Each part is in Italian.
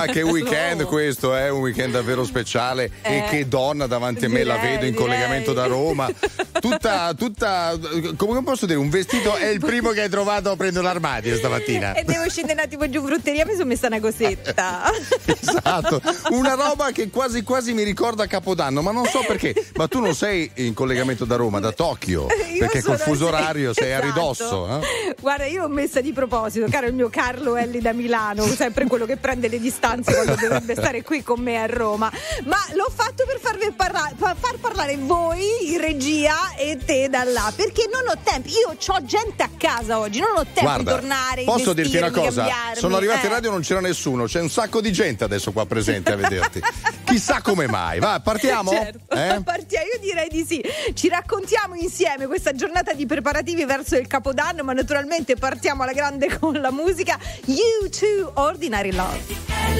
ma che weekend questo, è eh? un weekend davvero speciale. Eh, e che donna davanti a me direi, la vedo in direi. collegamento da Roma. Tutta, tutta, come posso dire, un vestito è il primo che hai trovato aprendo l'armadio stamattina. E devo scendere un attimo giù in frutteria, mi sono messa una cosetta. esatto, una roba che quasi quasi mi ricorda Capodanno, ma non so perché. Ma tu non sei in collegamento da Roma, da Tokyo, io perché col fuso orario sei esatto. a ridosso. Eh? Guarda, io l'ho messa di proposito, caro il mio Carlo Elli da Milano, sempre quello che prende le distanze quando dovrebbe stare qui con me a Roma. Ma l'ho fatto per farvi parla- far parlare voi in regia e te da là, perché non ho tempo. Io ho gente a casa oggi, non ho tempo Guarda, di tornare. Posso dirti una cosa? Sono arrivato eh. in radio e non c'era nessuno, c'è un sacco di gente adesso qua presente a vederti. Chissà come mai. Va, partiamo? Certo. Eh? Partiamo, io direi di sì. Ci raccontiamo insieme questa giornata di preparativi verso il Capodanno, ma naturalmente partiamo alla grande con la musica. You Too Ordinary Love.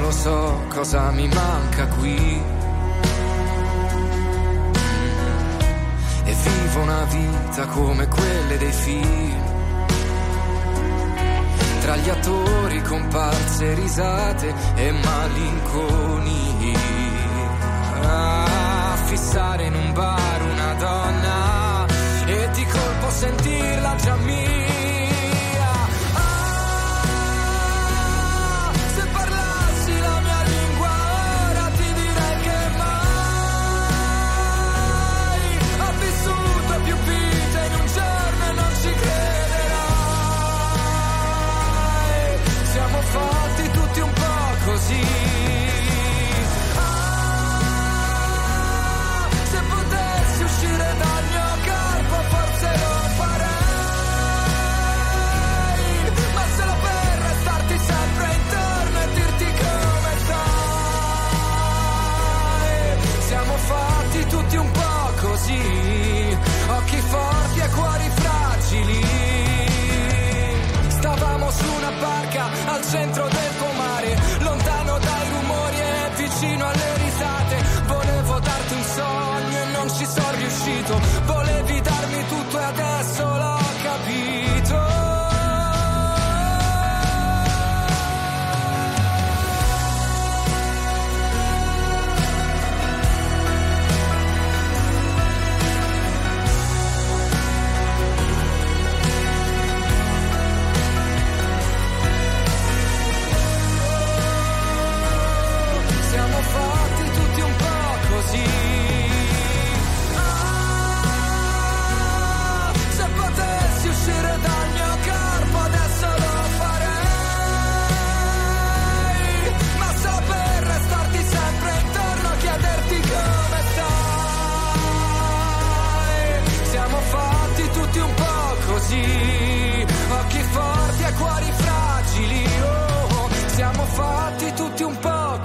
Non lo so cosa mi manca qui. E vivo una vita come quelle dei film. Tra gli attori, comparse, risate e malinconia. Ah, fissare in un bar una donna e di colpo sentirla già mia. Al centro del pomare, lontano dai rumori e vicino alle risate. Volevo darti un sogno e non ci sono riuscito,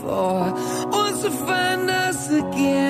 for wants to find us again.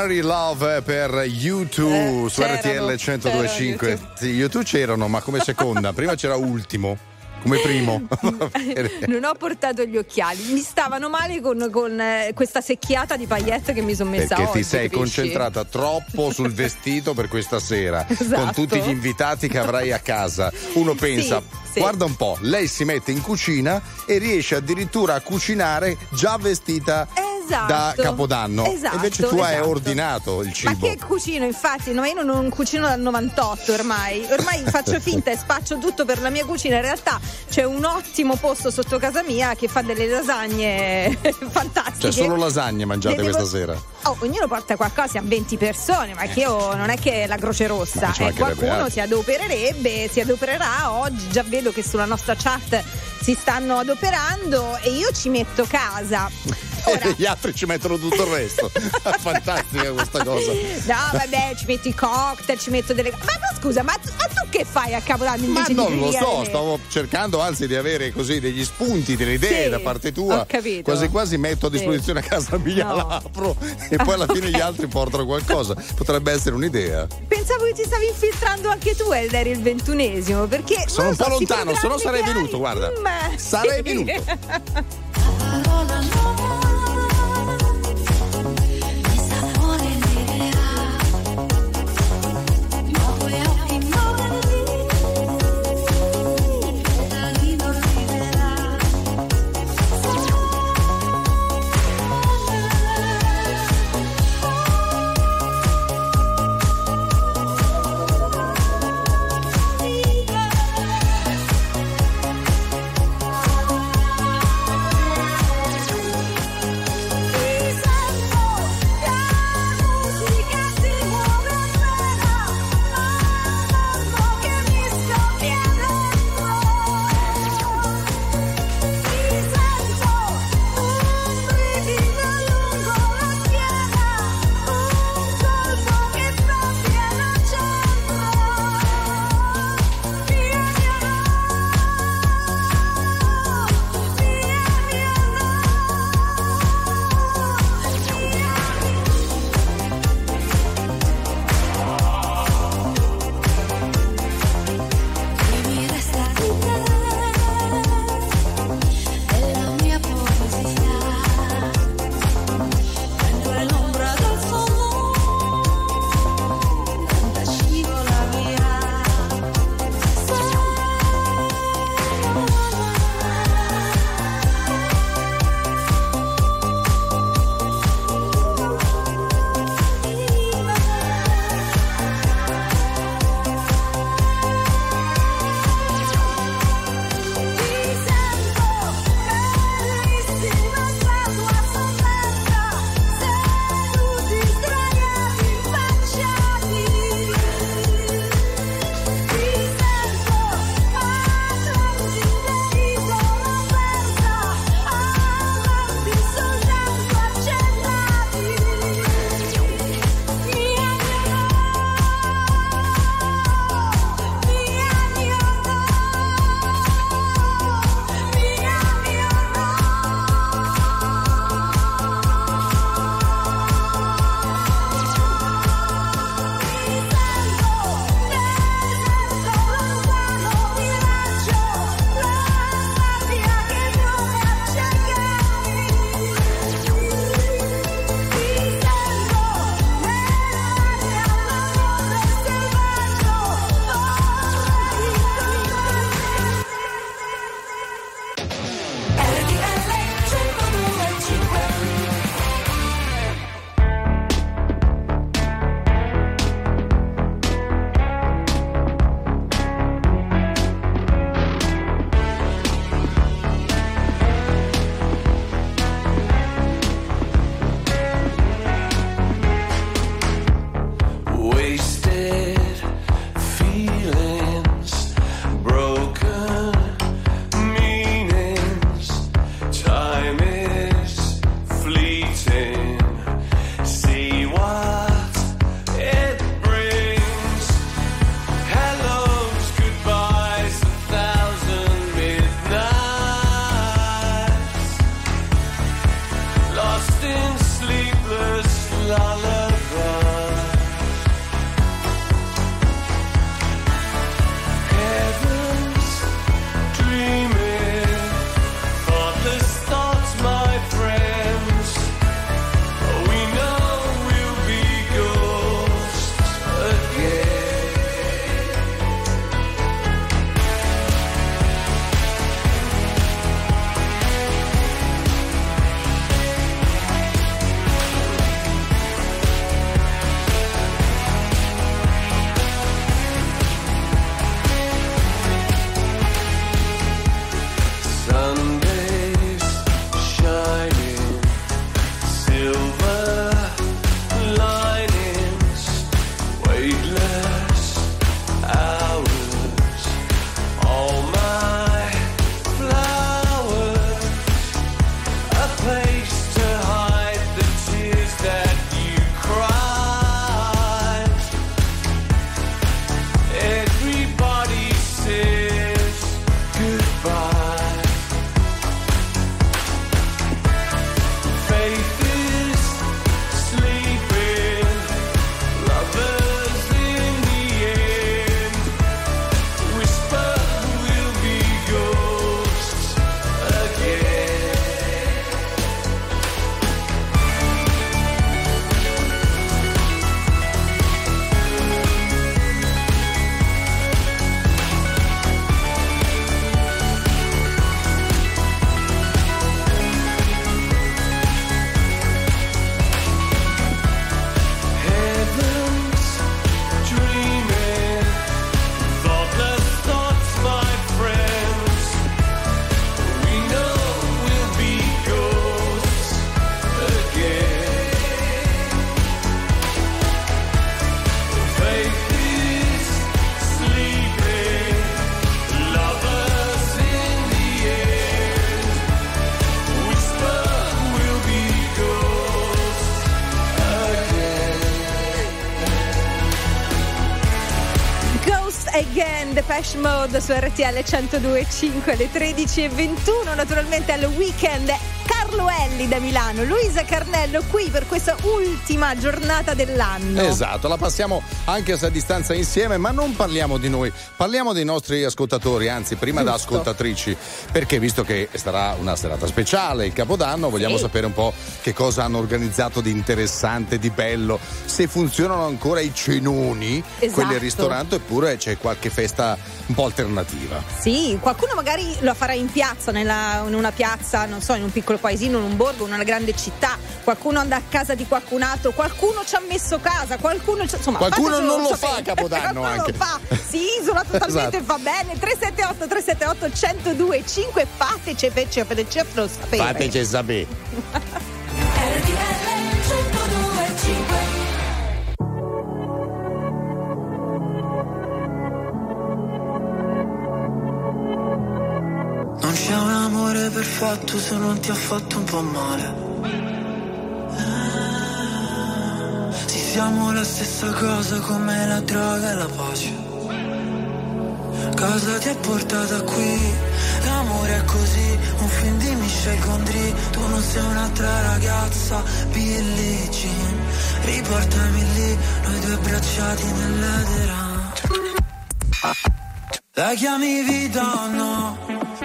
Ordinary Love per U2 Eh, su RTL 1025. c'erano Sì, U2 c'erano, ma come seconda. Prima c'era ultimo, come primo. Non ho portato gli occhiali, mi stavano male con, con, eh, questa secchiata di paillette che mi sono messa Perché oggi. ti sei capisci? concentrata troppo sul vestito per questa sera, con Esatto. tutti gli invitati che avrai a casa. Uno pensa, sì. guarda un po', lei si mette in cucina e riesce addirittura a cucinare già vestita Esatto. da Capodanno. Esatto, Invece tu hai esatto. ordinato il Ma cibo. che cucino, infatti, no, io non cucino dal 98 ormai. Ormai faccio finta e spaccio tutto per la mia cucina. In realtà c'è un ottimo posto sotto casa mia che fa delle lasagne fantastiche. Cioè, solo lasagne mangiate devo- questa sera. Oh, ognuno porta qualcosa, siamo 20 persone, ma che io non è che è la Croce Ma Rossa. Eh, qualcuno si adopererebbe, si adopererà oggi. Già vedo che sulla nostra chat si stanno adoperando e io ci metto casa. Ora, E gli altri ci mettono tutto il resto. Fantastica questa cosa. No, vabbè, ci metto i cocktail, ci metto delle. Ma, ma scusa, ma tu, ma tu che fai a Capodanno Ma invece non di lo so, stavo cercando anzi di avere così degli spunti, delle idee Sì, da parte tua. ho capito. Quasi quasi metto a Sì. disposizione a casa mia, No. la apro e poi alla fine gli altri portano qualcosa. Potrebbe essere un'idea. Pensavo che ti stavi infiltrando anche tu ed eri il ventunesimo, perché. Sono non un po' so, lontano, se no sarei venuto, guarda. Eh, Sarei sì. venuto. Depeche Mode su RTL 102.5 alle 13.21 naturalmente al weekend Carlo Elli da Milano, Luisa Carnello qui per questa ultima giornata dell'anno. Esatto, la passiamo anche a distanza insieme, ma non parliamo di noi, parliamo dei nostri ascoltatori, anzi prima Giusto. da ascoltatrici, perché visto che sarà una serata speciale, il Capodanno, vogliamo sì. sapere un po' che cosa hanno organizzato di interessante, di bello, se funzionano ancora i cenoni, esatto. quelli al ristorante, oppure c'è qualche festa un po' alternativa. Sì, qualcuno magari lo farà in piazza, nella, in una piazza, non so, in un piccolo paesino, in un borgo, in una grande città, qualcuno andrà a casa di qualcun altro, qualcuno ci ha messo casa, qualcuno insomma, qualcuno non lo fa a Capodanno anche. Lo fa, si isola totalmente, esatto. fa bene. 378 378 102 5 fateci fateci fateci sapere. Fateci sapere. Se non ti ha fatto un po' male. Sì, siamo la stessa cosa come la droga e la pace. Cosa ti ha portata qui? L'amore è così, un film di Michel Gondry. Tu non sei un'altra ragazza, Billie Jean. Riportami lì, noi due abbracciati nell'edera. La chiami vita o no?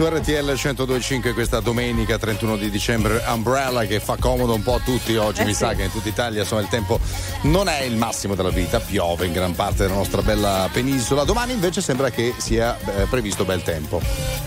su RTL 1025 questa domenica 31 di dicembre. Umbrella che fa comodo un po' a tutti oggi. Eh mi sì. sa che in tutta Italia insomma il tempo non è il massimo della vita. Piove in gran parte della nostra bella penisola. Domani invece sembra che sia eh, previsto bel tempo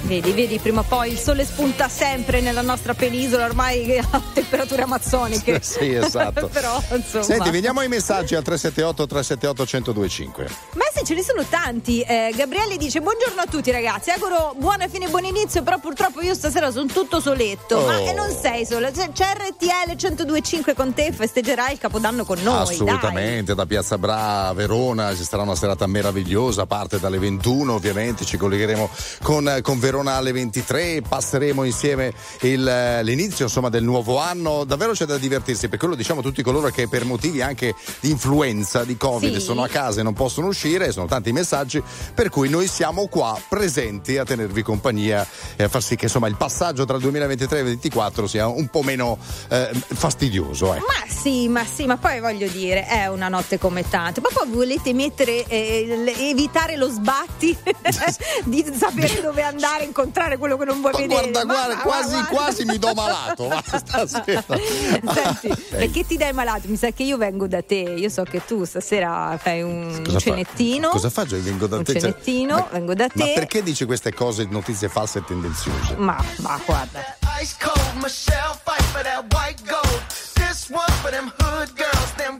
Vedi, vedi, prima o poi il sole spunta sempre nella nostra penisola, ormai a temperature amazzoniche. sì esatto Però, insomma. senti veniamo ai messaggi al 378 378 1025 Ma sì, ce ne sono tanti. Eh, Gabriele dice: Buongiorno a tutti, ragazzi. Auguro buona fine e buon inizio. Però purtroppo io stasera sono tutto soletto. Oh. Ma e non sei solo. C'è, c'è RTL 1025 con te. Festeggerai il capodanno con noi. Assolutamente, da Piazza Bra a Verona ci sarà una serata meravigliosa, parte dalle 21 ovviamente, ci collegheremo con, con Verona alle 23, passeremo insieme il, eh, l'inizio insomma, del nuovo anno, davvero c'è da divertirsi, per quello diciamo a tutti coloro che per motivi anche di influenza, di Covid Sì. sono a casa e non possono uscire, sono tanti i messaggi, per cui noi siamo qua presenti a tenervi compagnia e a far sì che insomma il passaggio tra il 2023 e il 2024 sia un po' meno eh, fastidioso. Ecco. Ma sì, ma sì, ma poi voglio dire, è una notte come tante. Ma poi volete mettere, eh, l- evitare lo sbatti di sapere dove andare, incontrare quello che non vuoi Ma vedere. guarda, Ma- guarda, ma- quasi, guarda. quasi mi do malato stasera. Senti, perché ti dai malato? Mi sa che io vengo da te. Io so che tu stasera fai un Cosa fa- cenettino. Cosa faccio? Vengo da un te. cioè- cenettino, ma- vengo da Ma te. perché dici queste cose, notizie false e tendenziose? Ma, ma guarda. Ice cold Michelle fight for that white gold. This one for them hood girls, them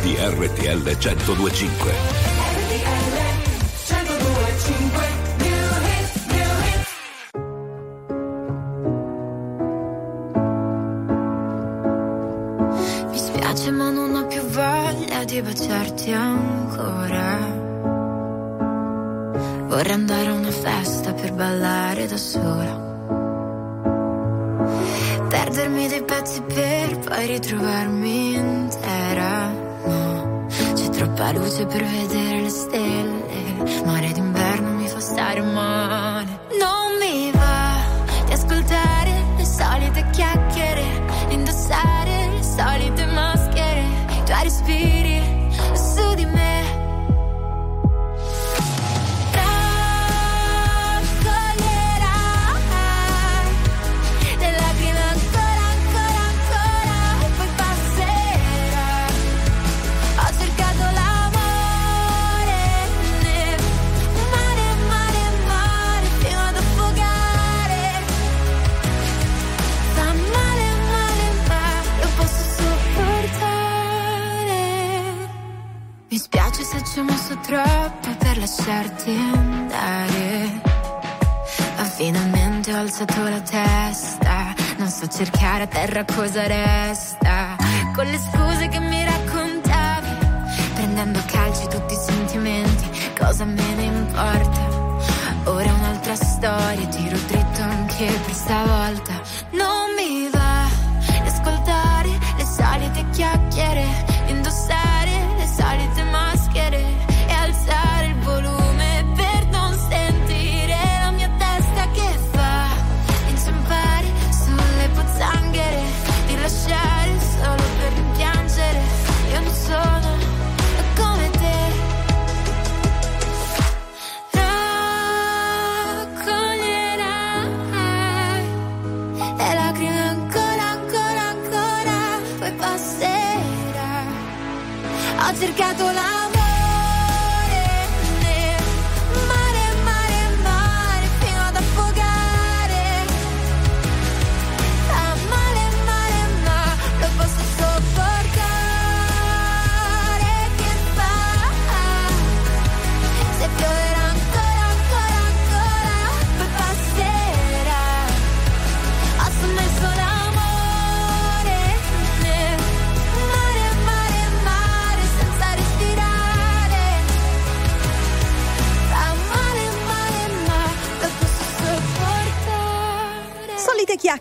di RTL 1025.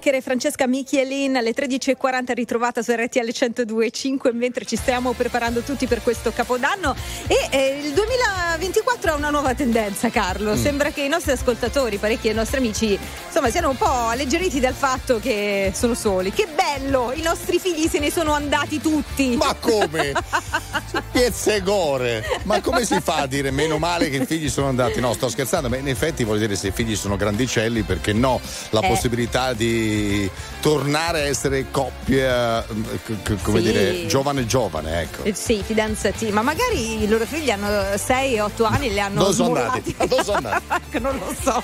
Chiacchiere Francesca Michelin alle 13.40 ritrovata su RTL 102.5 mentre ci stiamo preparando tutti per questo capodanno e eh, il 2024 ha una nuova tendenza Carlo, Mm. sembra che i nostri ascoltatori, parecchi dei nostri amici insomma siano un po' alleggeriti dal fatto che sono soli, che bello, i nostri figli se ne sono andati tutti. Ma come? Piezze Ma come si fa a dire meno male che i figli sono andati? No, sto scherzando, ma in effetti voglio dire se i figli sono grandicelli, perché no? La Eh. possibilità di tornare a essere coppia, c- c- come Sì. dire, giovane giovane, ecco. Eh, Sì, fidanzati, ma magari i loro figli hanno 6-8 anni e li hanno Dove sono smollati. andati? Dove sono andati? Non lo so.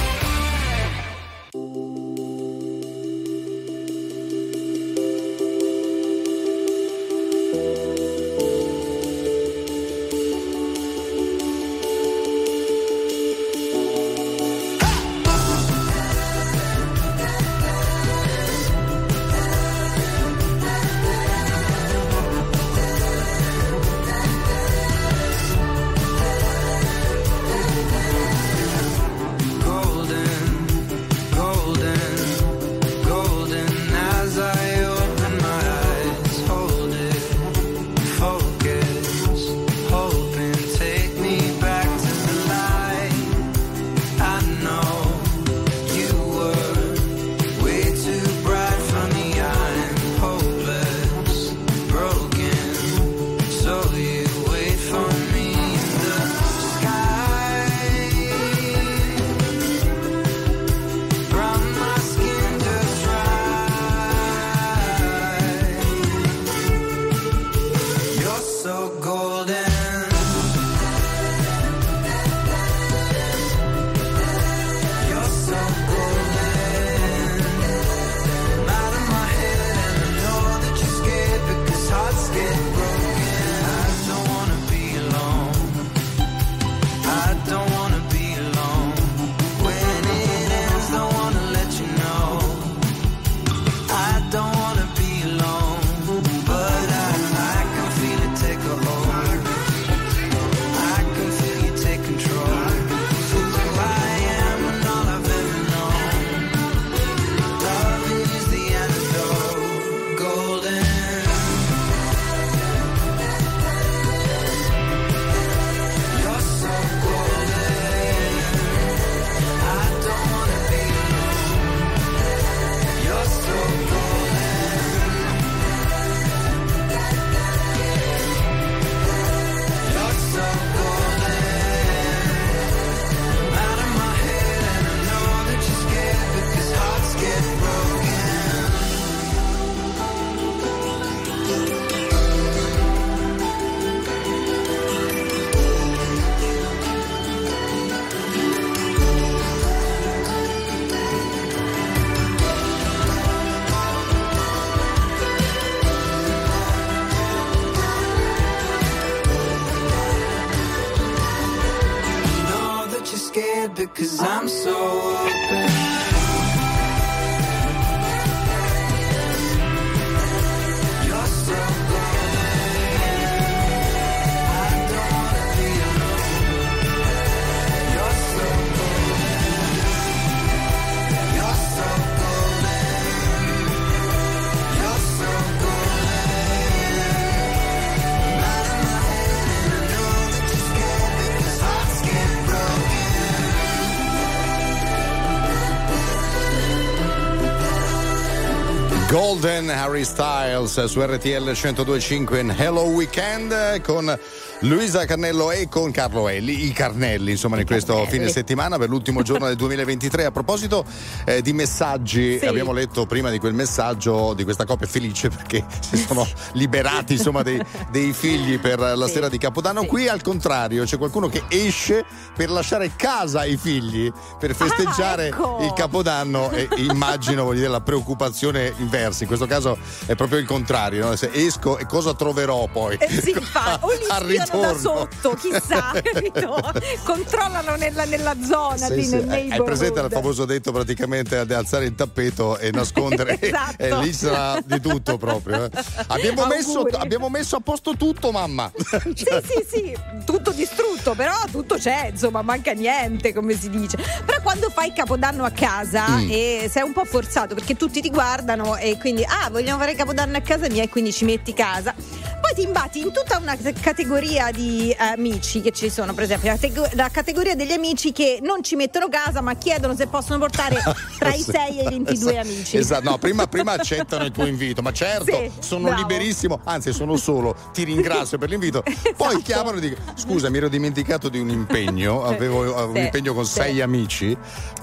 Golden Harry Styles su RTL 1025 in Hello Weekend con Luisa Carnello e con Carlo Elli, i Carnelli insomma in questo Carnelli. fine settimana per l'ultimo giorno del 2023. A proposito eh, di messaggi, Sì. abbiamo letto prima di quel messaggio di questa coppia felice perché si sono liberati insomma dei, dei figli per la Sì. sera di Capodanno. Sì. Qui al contrario c'è qualcuno che esce per lasciare casa ai figli per festeggiare ecco. il Capodanno e immagino voglio dire, la preoccupazione inversa. In questo caso è proprio il contrario, no? se esco e cosa troverò poi? Eh sì, fa, spiano da sotto, chissà, capito? Controllano nella, nella zona Sì, lì sì, nel hai- Hai neighborhood. presente il famoso detto praticamente di alzare il tappeto e nascondere? Esatto. E lì sarà di tutto proprio. eh. Abbiamo, messo, abbiamo messo a posto tutto, mamma. Sì, sì, sì, tutto distrutto, però tutto c'è, insomma, manca niente, come si dice. Però quando fai capodanno a casa Mm. e sei un po' forzato perché tutti ti guardano e quindi, ah, vogliamo fare capodanno a casa mia e quindi ci metti casa. Poi ti imbatti in tutta una categoria di eh, amici che ci sono, per esempio, la, tego- la categoria degli amici che non ci mettono casa ma chiedono se possono portare tra i 6 e i 22 amici. Esatto, no, prima, prima accettano il tuo invito, ma certo, Sì, sono bravo. liberissimo, anzi sono solo, ti ringrazio per l'invito. Poi Esatto. chiamano e dicono, scusa mi ero dimenticato di un impegno, avevo eh, un Sì, impegno con sì. sei amici,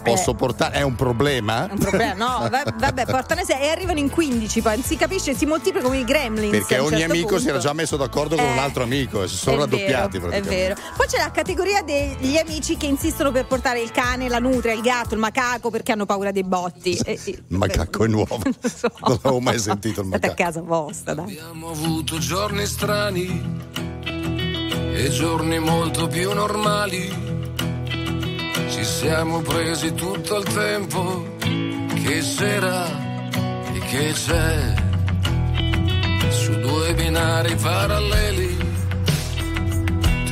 posso Eh. portare, è un problema? È un problema, no, va- vabbè, portane 6 e arrivano in 15, poi si capisce, si moltiplica come i gremlins. Perché un ogni certo amico si era punto. già messo d'accordo con Eh, un altro amico e si sono è raddoppiati vero, È vero. Poi c'è la categoria degli amici che insistono per portare il cane, la nutria, il gatto, il macaco perché hanno paura dei botti. Eh, Il macaco è nuovo. Non so. Non l'avevo mai sentito il State a macaco. casa vostra, dai. Abbiamo avuto giorni strani e giorni molto più normali. Ci siamo presi tutto il tempo che c'era e che c'è. Su due binari paralleli,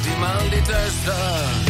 Stati mal di testa,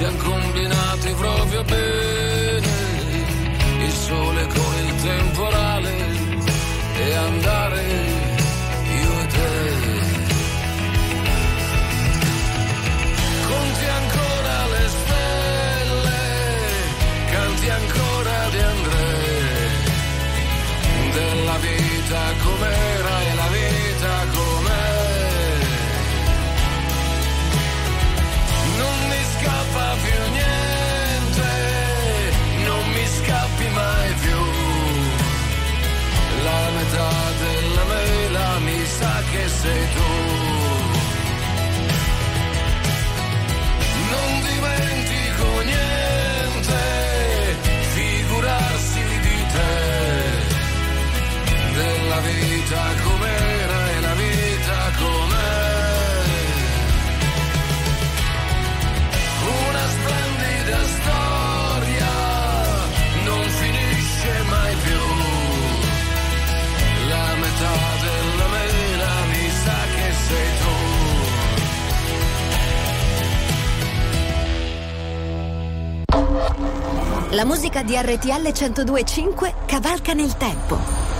siamo combinati proprio bene, il sole con il temporale e andare io e te. Conti ancora le stelle, canti ancora di Andrea, della vita com'è. vita com'era e la vita com'è. Una splendida storia non finisce mai più. La metà della mela mi sa che sei tu. La musica di RTL 102.5 cavalca nel tempo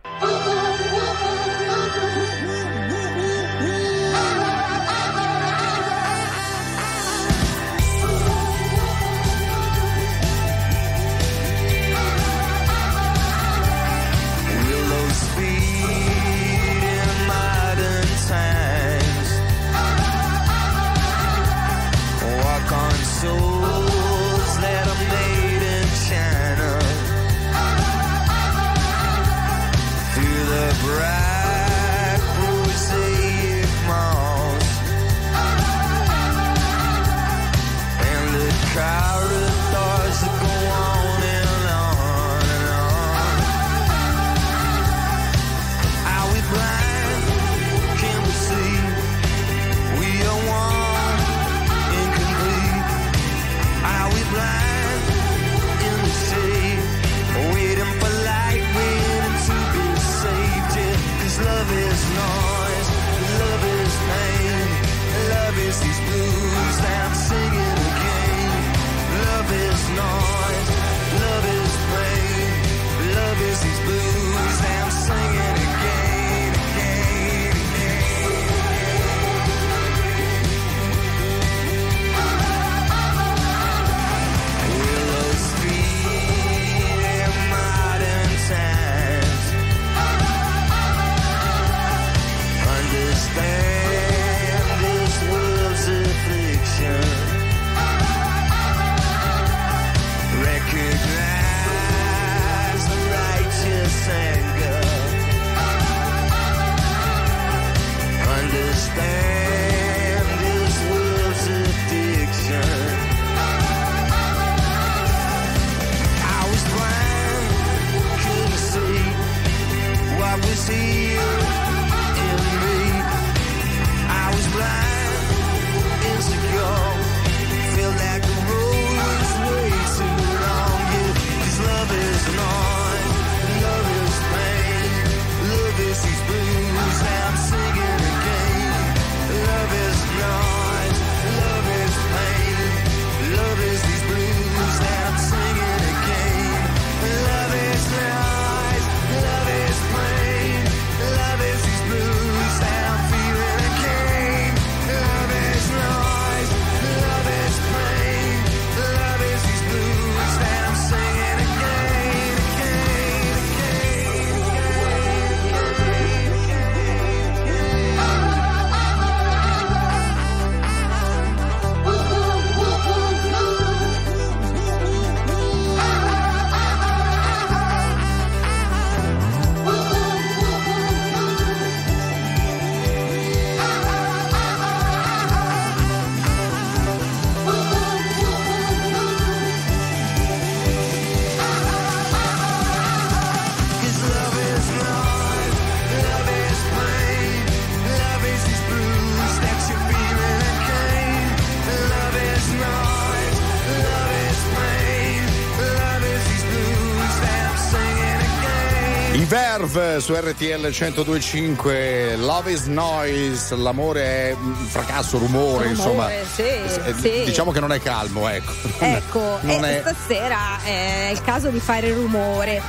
Verve su RTL 1025, Love is Noise, l'amore è un fracasso, rumore, Rumore, insomma. sì, Eh, sì. Diciamo che non è calmo, ecco. Ecco, Non e è- stasera è il caso di fare rumore.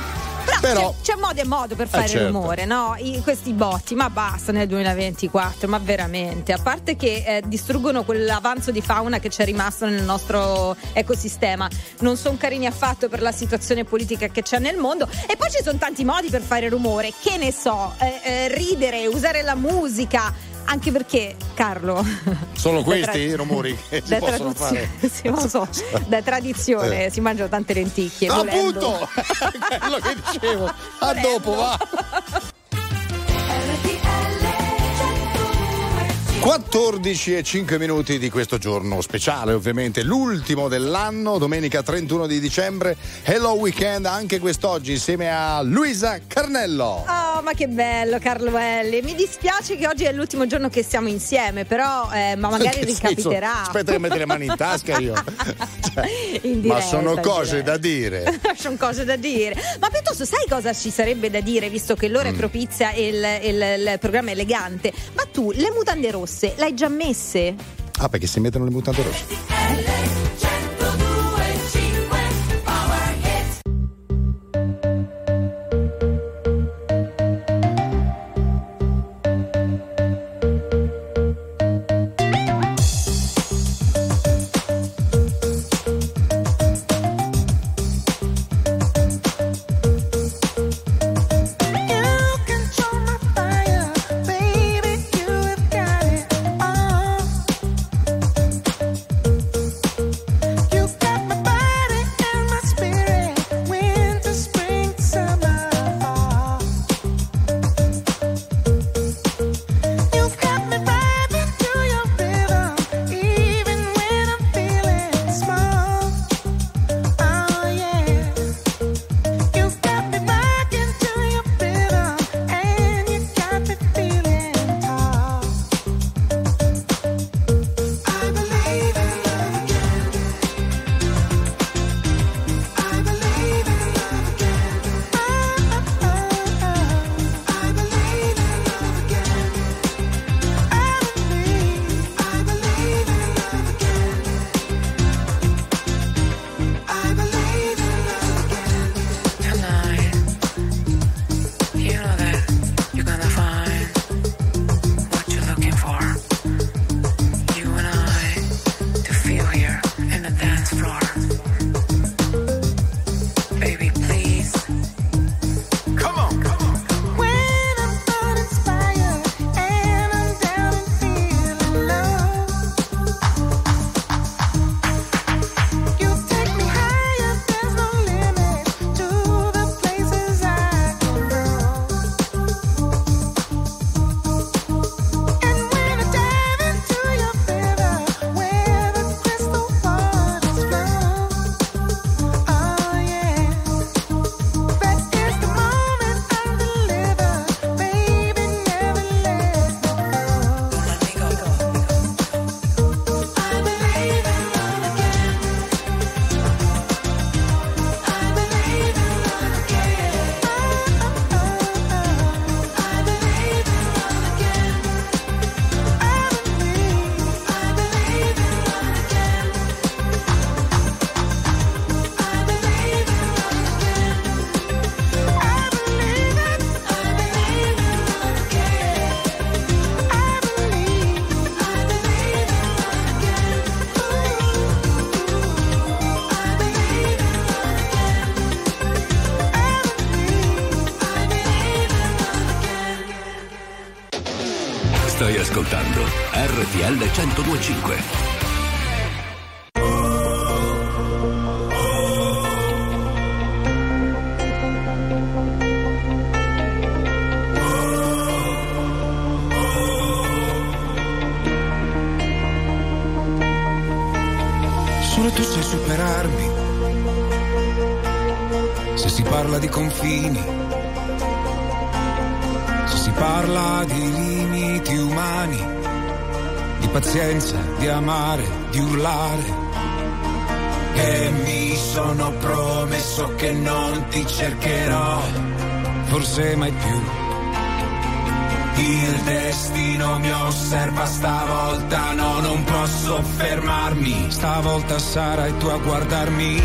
Però, c'è, c'è modo e modo per fare certo. rumore, no? I- questi botti, ma basta nel 2024, ma veramente. A parte che eh, distruggono quell'avanzo di fauna che c'è rimasto nel nostro ecosistema, non sono carini affatto per la situazione politica che c'è nel mondo. E poi ci sono tanti modi per fare rumore, che ne so, eh, eh, ridere, usare la musica. Anche perché, Carlo. Sono questi tra- i rumori che si da possono tradizione- fare. sì, lo so. Da tradizione Eh. si mangiano tante lenticchie. volendo. Appunto! Quello che dicevo. A dopo, va. 14 e 5 minuti di questo giorno speciale, ovviamente l'ultimo dell'anno, domenica 31 di dicembre. Hello Weekend anche quest'oggi insieme a Luisa Carnello. Oh, ma che bello Carlo Elli. Mi dispiace che oggi è l'ultimo giorno che siamo insieme, però eh, ma magari Che ricapiterà. Aspetta che metti le mani in tasca io. In Ma diretta, sono in cose da dire. Sono cose da dire. Ma piuttosto, sai cosa ci sarebbe da dire, visto che Mm. l'ora è propizia e il, il- il programma è elegante? Ma tu le mutande rosse le hai già messe? Ah, perché si mettono le mutande rosse. Di urlare. E mi sono promesso che non ti cercherò, forse mai più. Il destino mi osserva stavolta, no, non posso fermarmi. Stavolta sarai tu a guardarmi.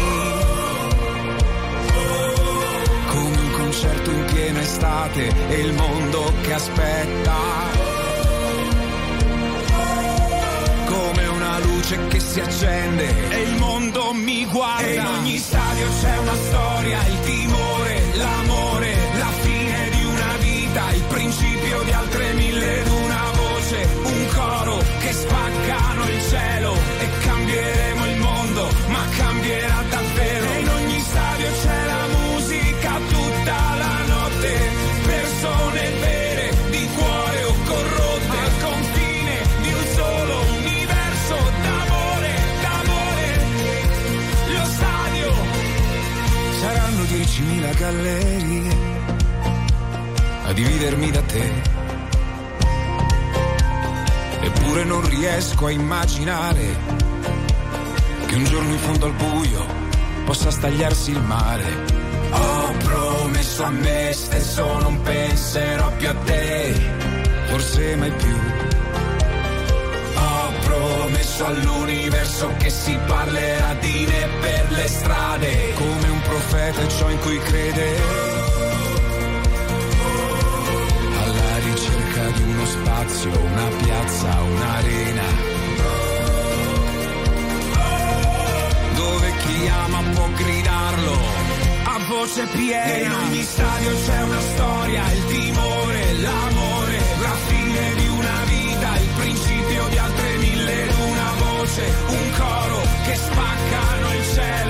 Come un concerto in piena estate e il mondo che aspetta. Luce che si accende e il mondo mi guarda. E in ogni stadio c'è una storia, il timore, l'amore, la fine di una vita, il principio di altre 10.000 a dividermi da te. Eppure non riesco a immaginare che un giorno in fondo al buio possa stagliarsi il mare. Ho promesso a me stesso non penserò più a te, forse mai più. Ho promesso all'universo che si parlerà di me per le strade, come un profeta è ciò in cui crede. Alla ricerca di uno spazio, una piazza, un'arena. Dove chi ama può gridarlo a voce piena. In ogni stadio c'è una storia, il timore, l'amore, la fine di una vita, il principio di altre mille ed una voce, un coro che spaccano il cielo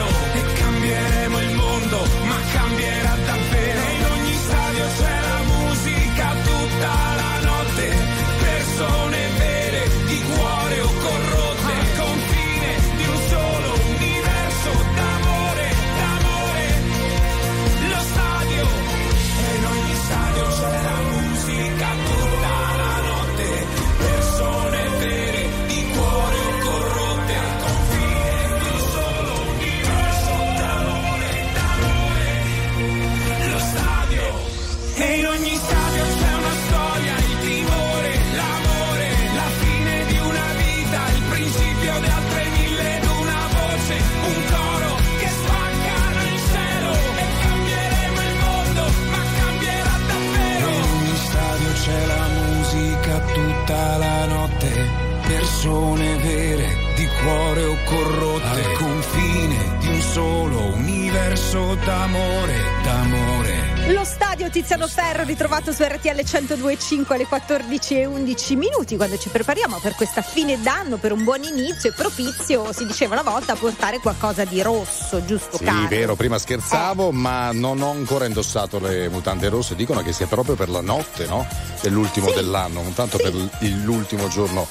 persone vere di cuore o corrotte al confine di un solo universo d'amore d'amore Lo stadio Tiziano Ferro ritrovato su RTL 102.5 alle 14 e 11 minuti quando ci prepariamo per questa fine d'anno per un buon inizio e propizio si diceva una volta a portare qualcosa di rosso giusto Sì, caro? vero, prima scherzavo, ma non ho ancora indossato le mutande rosse. Dicono che sia proprio per la notte, no? Dell'ultimo dell'anno, non tanto per l- l'ultimo giorno,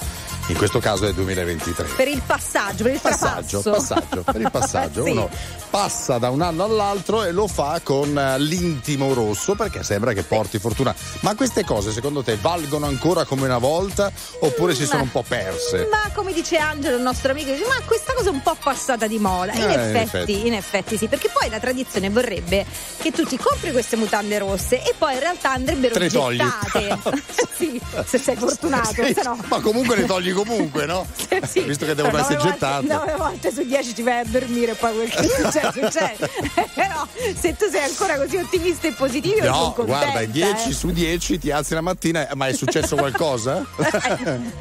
in questo caso del 2023. Per il passaggio, per il Passaggio, passaggio, per il passaggio. Sì. Uno passa da un anno all'altro e lo fa con eh, l'intimo rosso perché sembra che porti fortuna. Ma queste cose secondo te valgono ancora come una volta oppure si sono un po' perse? Ma come dice Angelo, il nostro amico, dice, ma questa cosa è un po' passata di moda. In, Eh, in effetti, effetti. in effetti sì, perché poi la tradizione vorrebbe che tu ti compri queste mutande rosse e poi in realtà andrebbero Te gettate. sì, se sei fortunato, Sì, se no. Ma comunque le togli comunque, no? Sì, Visto che devono essere gettate. Volte, nove volte su dieci ci vai a dormire e poi quel che succede, succede. Però se tu sei ancora così ottimista e positivo, sono No, contenta. guarda, 10 eh. su 10 ti alzi la mattina, ma è successo qualcosa?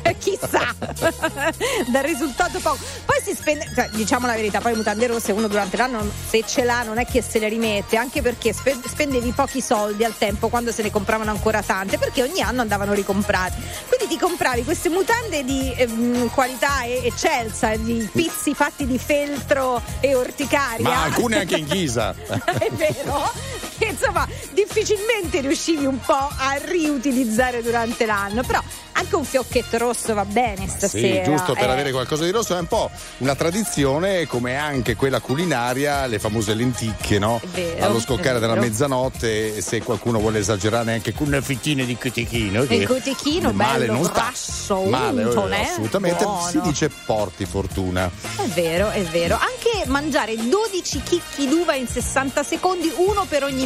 Eh, Chissà, dal risultato poco. Poi si spende, cioè, diciamo la verità, poi mutande rosse uno durante l'anno se ce l'ha non è che se le rimette, anche perché spe- spendevi pochi soldi al tempo quando se ne compravano ancora tante, perché ogni anno andavano ricomprate. Quindi ti compravi queste mutande di ehm, qualità eccelsa, di pizzi fatti di feltro e orticaria. Ma alcune anche in ghisa. è vero che insomma difficilmente riuscivi un po' a riutilizzare durante l'anno però anche un fiocchetto rosso va bene Sì, stasera giusto per eh. avere qualcosa di rosso è un po' una tradizione come anche quella culinaria, le famose lenticchie, no? Vero, Allo scoccare della mezzanotte, se qualcuno vuole esagerare anche con una fettina di cotechino. che il cotechino male bello non sta. grasso Male, eh, unto, eh? assolutamente. Buono. Si dice porti fortuna. è vero è vero anche mangiare 12 chicchi d'uva in 60 secondi uno per ogni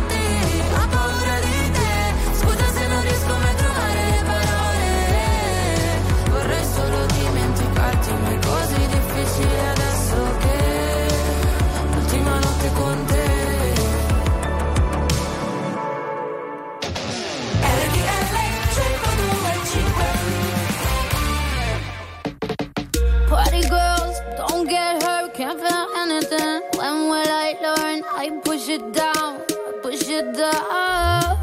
anything. When will I learn? I push it down, I push it down.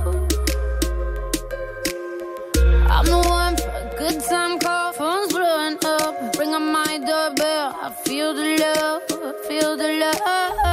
I'm the one for a good time call. Phone's blowing up. Ring on my doorbell. I feel the love, I feel the love.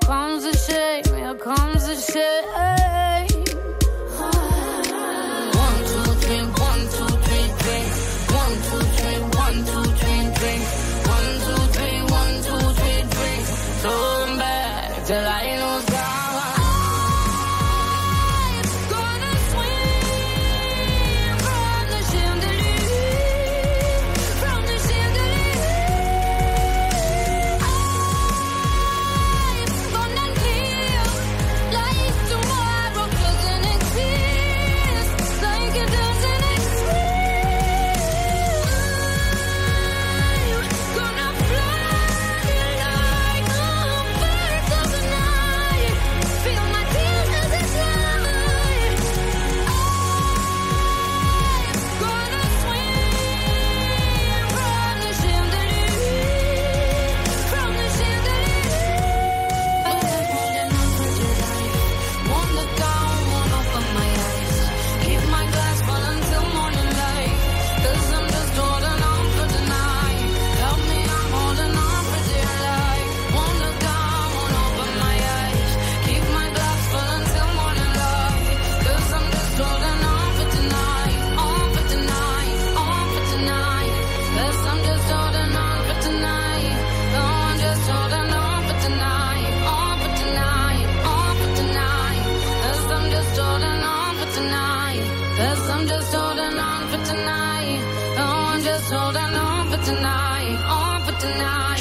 comes the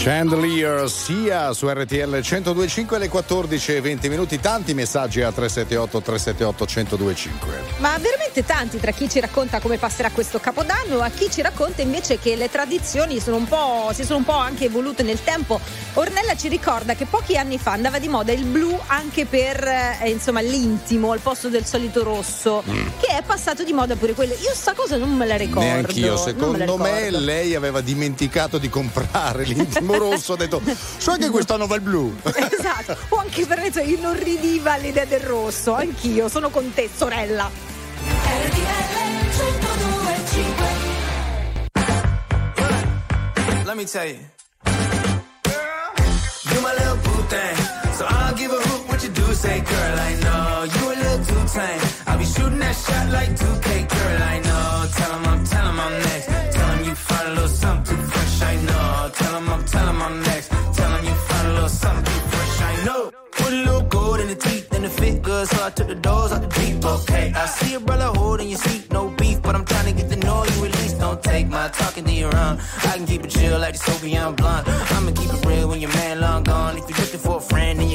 Chandelier sia su RTL 1025 alle 14 e 20 minuti. Tanti messaggi a 378 378 1025. Ma veramente tanti tra chi ci racconta come passerà questo capodanno, a chi ci racconta invece che le tradizioni sono un po', si sono un po' anche evolute nel tempo. Ornella ci ricorda che pochi anni fa andava di moda il blu anche per eh, insomma l'intimo al posto del solito rosso, che è passato di moda pure quello. Io sta cosa non me la ricordo. Neanch'io, secondo me ricordo. lei aveva dimenticato di comprare l'intimo rosso, ha detto so che quest'anno va il blu. Esatto, o anche per me, inorridiva l'idea del rosso, anch'io sono con te, sorella. Let me tell you. You my little boo thing. So I'll give a hoot what you do. Say, girl, I know you a little too tame. I'll be shooting that shot like 2K, girl, I know. Tell 'em I'm, tell 'em I'm next. Tell 'em you find a little something Put a little gold in the teeth and the fit good, so I took the doors out the deep, okay. I see a brother holding your seat, no beef, but I'm trying to get the know you at least. Don't take my talking to your own. I can keep it chill like the Soviet blunt. I'ma keep it real when your man long gone. If you're looking for a friend and you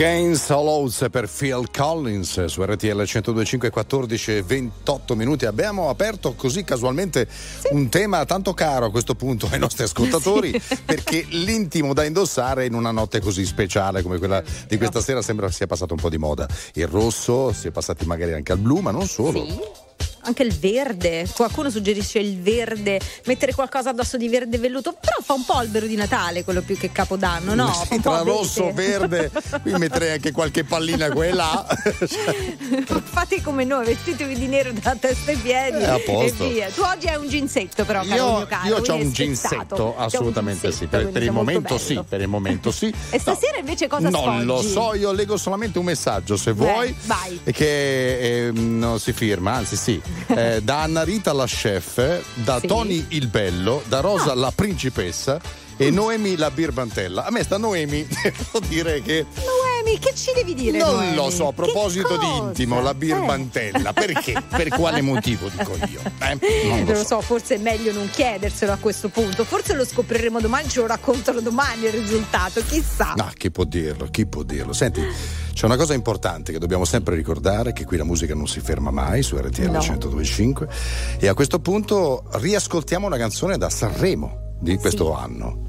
Against All Odds per Phil Collins su RTL 102.5 14 e 28 minuti. Abbiamo aperto così casualmente un tema tanto caro a questo punto ai nostri ascoltatori perché l'intimo da indossare in una notte così speciale come quella di questa sera sembra sia passato un po' di moda. Il rosso si è passati magari anche al blu ma non solo. Sì. Anche il verde, qualcuno suggerisce il verde, mettere qualcosa addosso di verde velluto, però fa un po' albero di Natale quello più che Capodanno, no? Sì, tra rosso, verde, qui metterei anche qualche pallina qua e là. Fate come noi, vestitevi di nero da testa piedi Eh, e posto. via. Tu oggi hai un ginsetto però, caro Io, mio caro. io ho un ginsetto, C'è un assolutamente sì. ginsetto, Per, per il momento bello. sì, per il momento sì. E stasera invece cosa Non sfoggi? lo so, io leggo solamente un messaggio se vuoi. vai. e Che eh, non si firma, anzi sì. Eh, da Anna Rita la chef, da Sì. Tony il bello, da Rosa la principessa e Noemi la birbantella. A me sta Noemi, devo dire che Noemi, che ci devi dire? non Noemi? lo so, a proposito di intimo, la Eh. birbantella. Perché? Per quale motivo dico io? Eh, non Non lo lo so. so, forse è meglio non chiederselo a questo punto. Forse lo scopriremo domani, ce lo raccontano domani il risultato, chissà. No, chi può dirlo? Chi può dirlo? Senti, c'è una cosa importante che dobbiamo sempre ricordare, che qui la musica non si ferma mai su RTL No. 102.5 e a questo punto riascoltiamo una canzone da Sanremo di questo anno.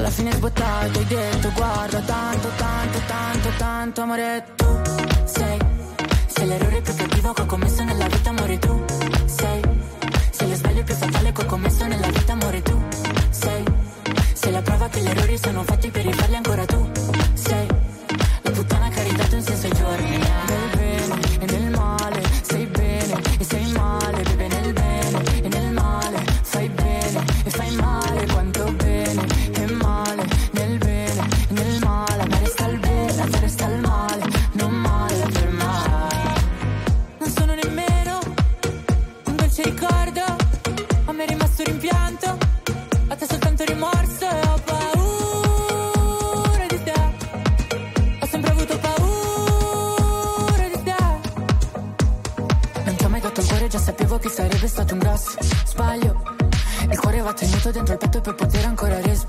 alla fine sbottato hai detto guarda tanto, tanto, tanto, tanto amore tu sei Sei l'errore più cattivo che ho commesso nella vita amore tu sei Sei lo sbaglio più fatale che ho commesso nella vita amore tu sei Sei la prova che gli errori sono fatti per rifarli ancora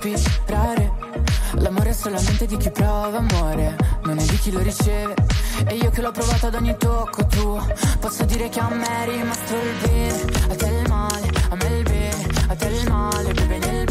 respirare. L'amore è solamente di chi prova amore, non è di chi lo riceve. E io che l'ho provato ad ogni tocco tuo, posso dire che a me è rimasto il bene, a te il male, a me il bene, a te il male, bebe nel bene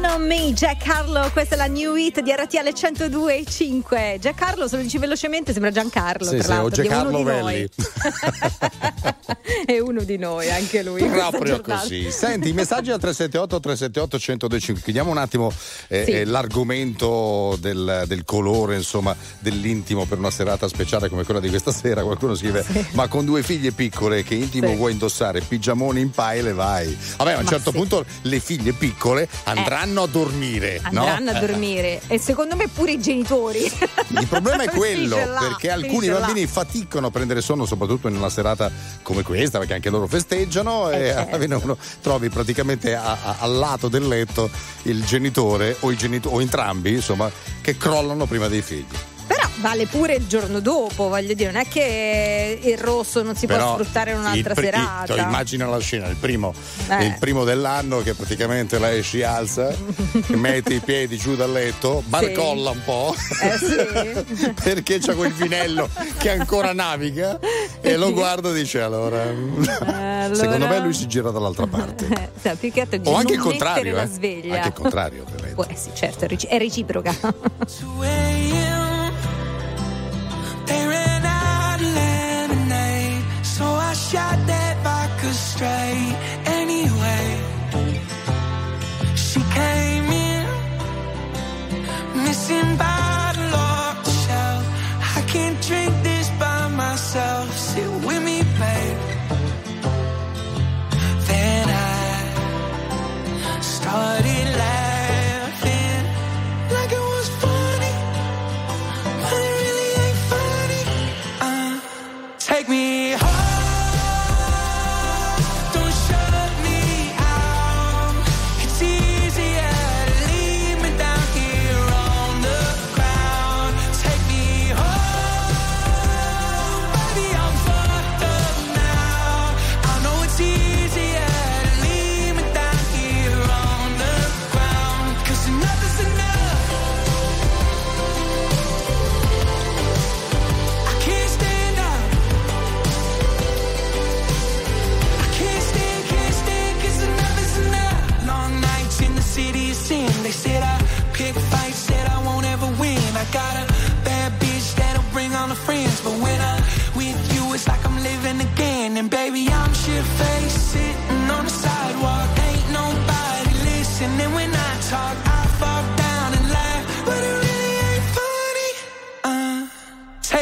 Loving on me, Jack Carlo, questa è la new hit di RTL 102.5. Jack Carlo, se lo dici velocemente, sembra Giancarlo. Sì, sì, o Giancarlo di Velli. noi. è uno di noi, anche lui. Proprio così. Senti, i messaggi al 378 378 1025. Chiudiamo un attimo eh, Sì. eh, l'argomento del, del colore, insomma, dell'intimo per una serata speciale come quella di questa sera. Qualcuno scrive: Ma con due figlie piccole, che intimo Sì. vuoi indossare? Pigiamone in pile e vai. Vabbè, a un Ma certo sì. punto le figlie piccole andranno a dormire. no? Andranno a Eh, dormire e secondo me pure i genitori. Il problema è quello, perché alcuni finisce là. bambini faticano a prendere sonno, soprattutto in una serata come questa, perché anche loro festeggiano e certo. alla fine uno trovi praticamente a- a- al lato del letto il genitore o, i genito- o entrambi, insomma, che crollano prima dei figli. Vale pure il giorno dopo, voglio dire, non è che il rosso non si può Però sfruttare in un'altra pri- serata. il- immagina la scena, il primo, Eh. il primo dell'anno che praticamente lei si alza, mette i piedi giù dal letto, barcolla un po'. Eh sì. perché c'ha quel vinello che ancora naviga e lo guarda e dice allora, allora- secondo me lui si gira dall'altra parte Eh, sì, più che altro o anche il contrario la eh. sveglia. anche il contrario ovviamente Può- eh sì, certo, è reciproca. So I shot that vodka straight. Anyway, she came in, missing bottle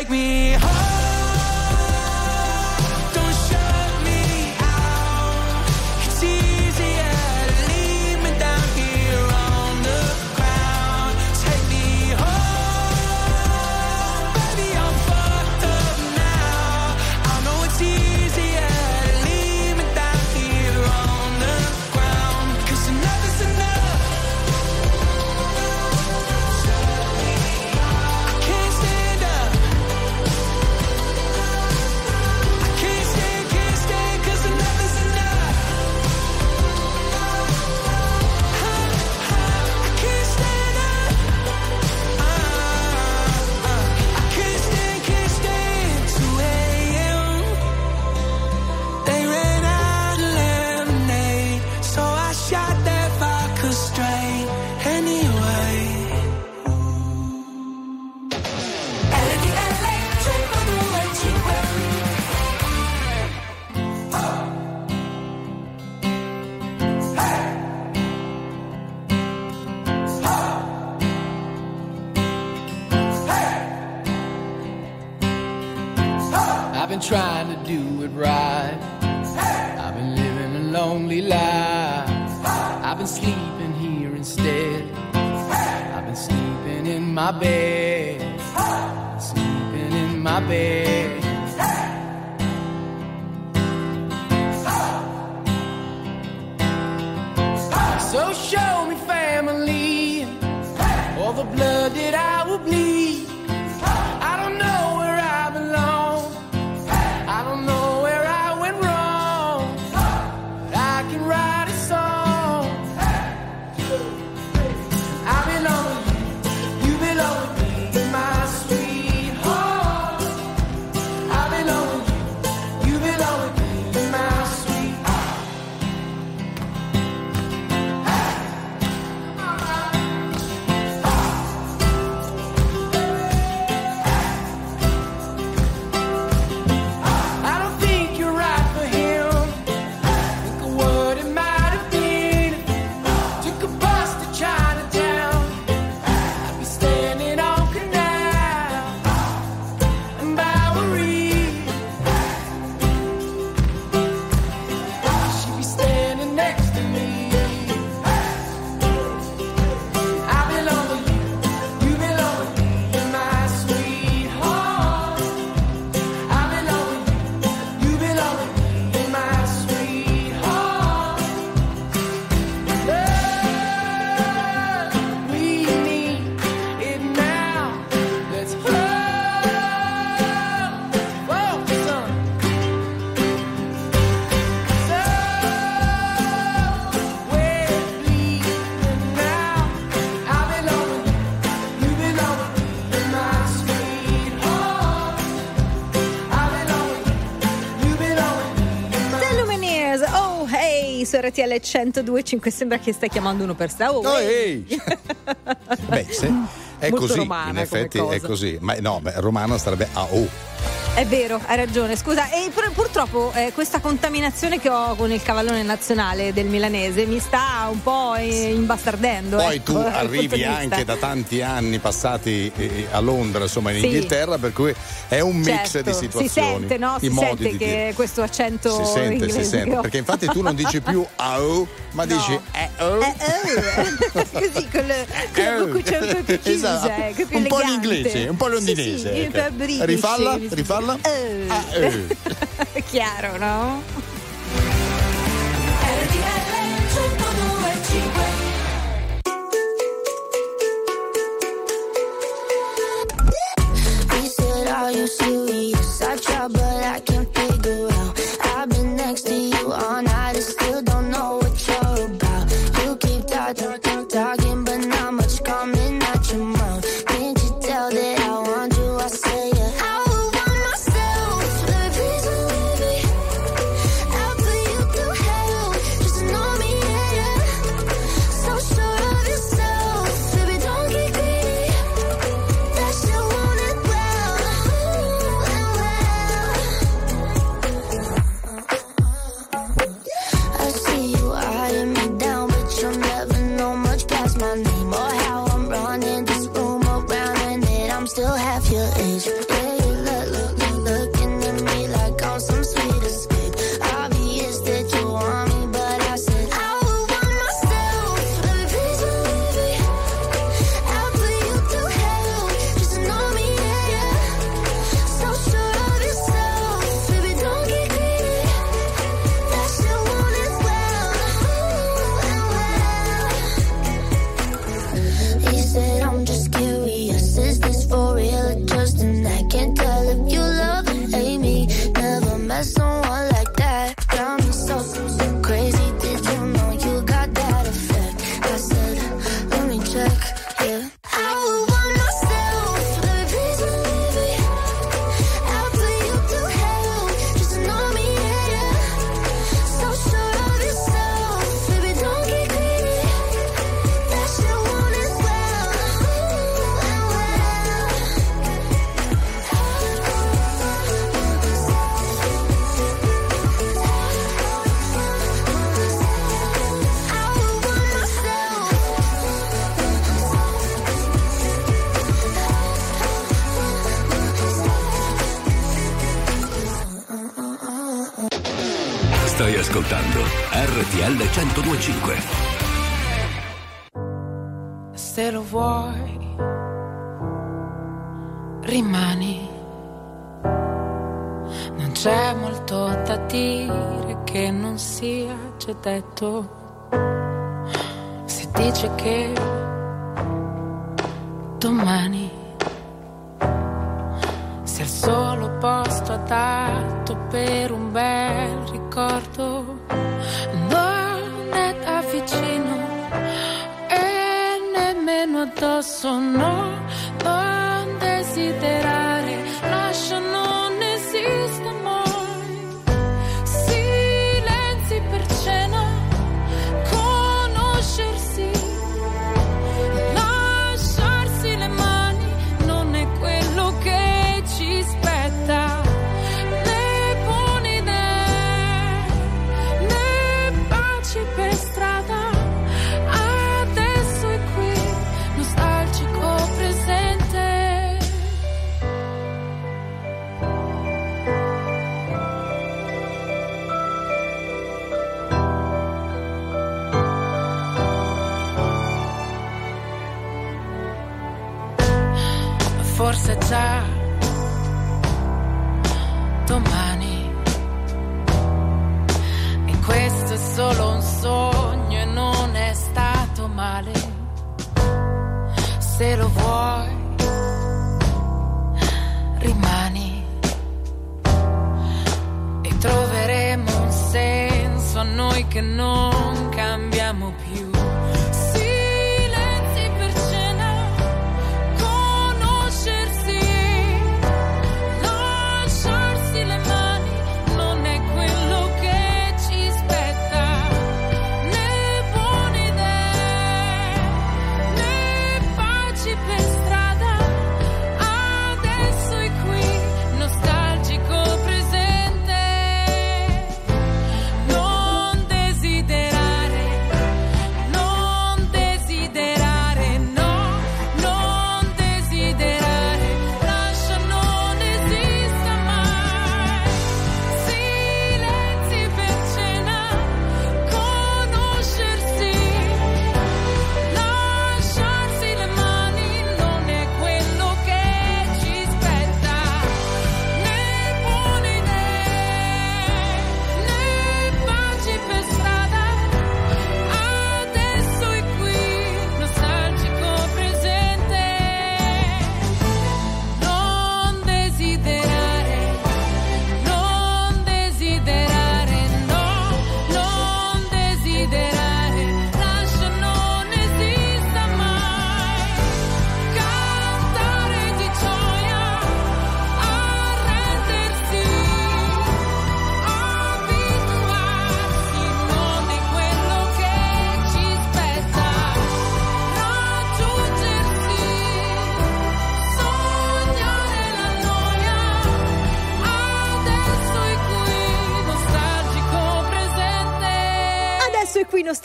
take me home. My. Su RTL 102.5 sembra che stai chiamando uno per sé. Oh, hey. Beh, se- è Molto così, romana in effetti è così. Ma no, beh, romano starebbe a O. È vero, hai ragione. Scusa, e pur- purtroppo eh, questa contaminazione che ho con il cavallone nazionale del milanese mi sta un po' eh, imbastardendo. Poi ecco, tu arrivi anche da tanti anni passati eh, a Londra, insomma in Sì. Inghilterra, per cui è un mix Certo, di situazioni. Si sente, no? Si sente che dire. questo accento Si sente, inglese si sente. Perché infatti tu non dici più AO, ma No. dici eh, oh. Eh, oh. Così con, le, po' più chiusa, Esatto. che è più un po' elegante. l'inglese, un po' londinese. Sì, sì, ecco. po' british. Rifalla, rifalla. Oh. Ah. Chiaro, no? Già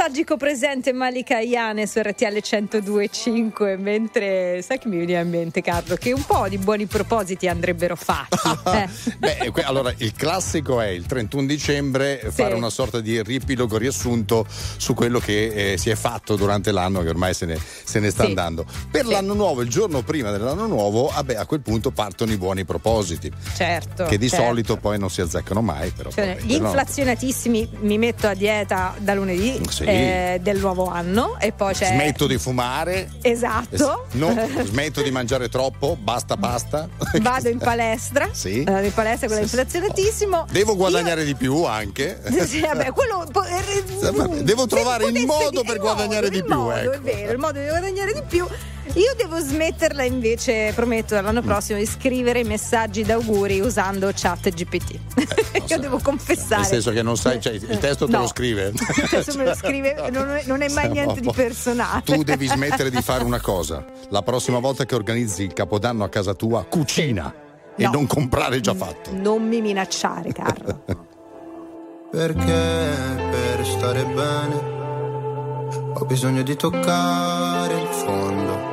nostalgico presente Malika Iane su RTL 102.5 mentre sai che mi veniva in mente Carlo che un po' di buoni propositi andrebbero fatti eh. Beh, que- allora il classico è il 31 dicembre fare una sorta di riepilogo riassunto su quello che eh, si è fatto durante l'anno che ormai se ne, se ne sta Sì. andando. Per l'anno nuovo, il giorno prima dell'anno nuovo, vabbè, a quel punto partono i buoni propositi, certo che di certo. solito poi non si azzeccano mai. Però, Cioè, gli inflazionatissimi mi metto a dieta da lunedì Sì. Eh, del nuovo anno e poi c'è Smetto di fumare. esatto No, smetto di mangiare troppo, basta pasta. vado in palestra Sì. vado in palestra con l'inflazionatissimo Devo guadagnare di più anche. Io- sì, vabbè, quello eh, devo trovare il modo per guadagnare modo, di più, modo, ecco. è vero il modo di guadagnare di più io devo smetterla invece prometto l'anno prossimo di scrivere messaggi d'auguri usando chat GPT io devo confessare Eh, Nel senso che non sai, cioè, il testo te No. lo scrive. Cioè, se me lo scrive non è, non è mai Siamo niente di personale Tu devi smettere di fare una cosa. La prossima volta che organizzi il capodanno a casa tua, cucina e No. non comprare già fatto. non mi minacciare Carlo Perché per stare bene ho bisogno di toccare il fondo.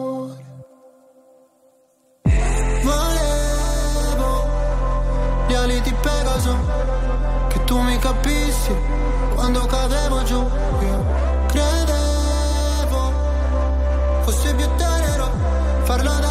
Pegaso, che tu mi capissi quando cadevo giù. Io credevo fosse più tenero farlo davanti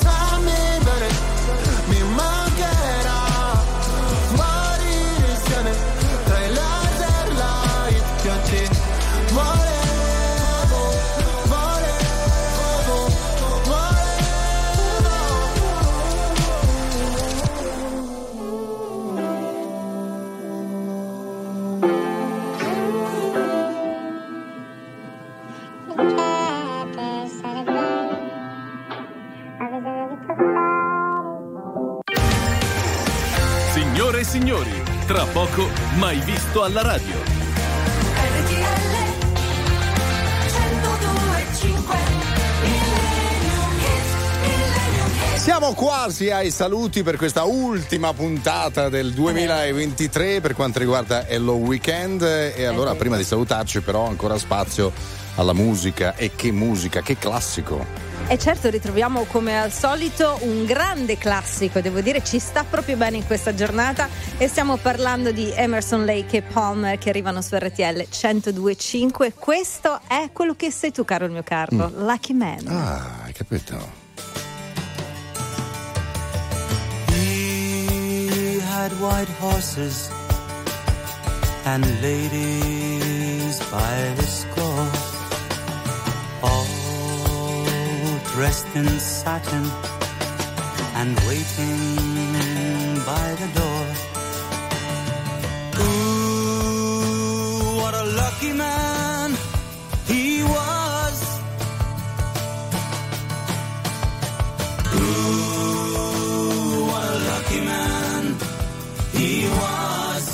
tra poco mai visto alla radio. Siamo quasi ai saluti per questa ultima puntata del 2023 per quanto riguarda Hello Weekend e allora prima di salutarci però ancora spazio alla musica e che musica, che classico. E certo ritroviamo come al solito un grande classico, devo dire ci sta proprio bene in questa giornata e stiamo parlando di Emerson Lake e Palmer che arrivano su RTL 102.5. Questo è quello che sei tu caro il mio Carlo, Lucky Man. Ah, hai capito? He had white horses and ladies by the score, dressed in satin and waiting by the door. Ooh, what a lucky man he was. Ooh, what a lucky man he was.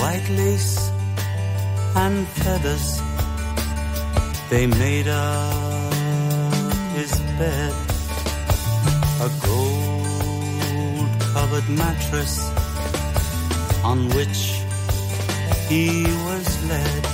White lace and feathers, they made up his bed. A gold covered mattress on which he was led.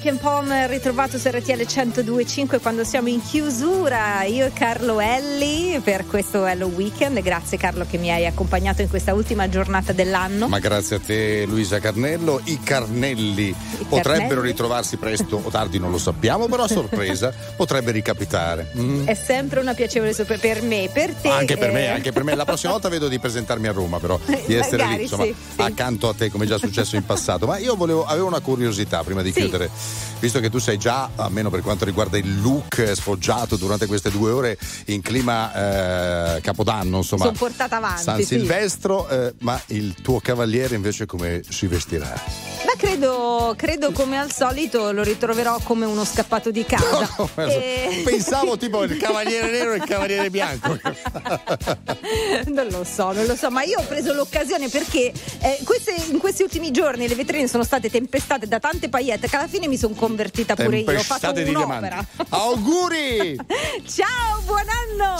Lake and Palmer ritrovato su RTL 102.5 quando siamo in chiusura io e Carlo Elli per questo Hello Weekend grazie Carlo che mi hai accompagnato in questa ultima giornata dell'anno Ma grazie a te Luisa Carnello. I Carnelli potrebbero Carnelli? ritrovarsi presto o tardi, non lo sappiamo, però a sorpresa potrebbe ricapitare. Mm. è sempre una piacevole sorpresa per me per te Anche per me, anche per me. La prossima volta vedo di presentarmi a Roma, però di essere Magari lì, insomma, sì, sì. accanto a te, come già successo in passato. Ma io volevo, avevo una curiosità prima di Sì. chiudere, visto che tu sei già, almeno per quanto riguarda il look sfoggiato durante queste due ore in clima eh, capodanno, insomma. Sono portata avanti, San sì. Silvestro, eh, ma il tuo cavaliere invece come si vestirà? Credo, credo come al solito lo ritroverò come uno scappato di casa E- Pensavo tipo il cavaliere nero e il cavaliere bianco. non lo so, non lo so, ma io ho preso l'occasione perché eh, queste- in questi ultimi giorni le vetrine sono state tempestate da tante paillette che alla fine mi sono convertita pure io. Ho fatto Tempestate un'opera. Auguri! Ciao, buon anno!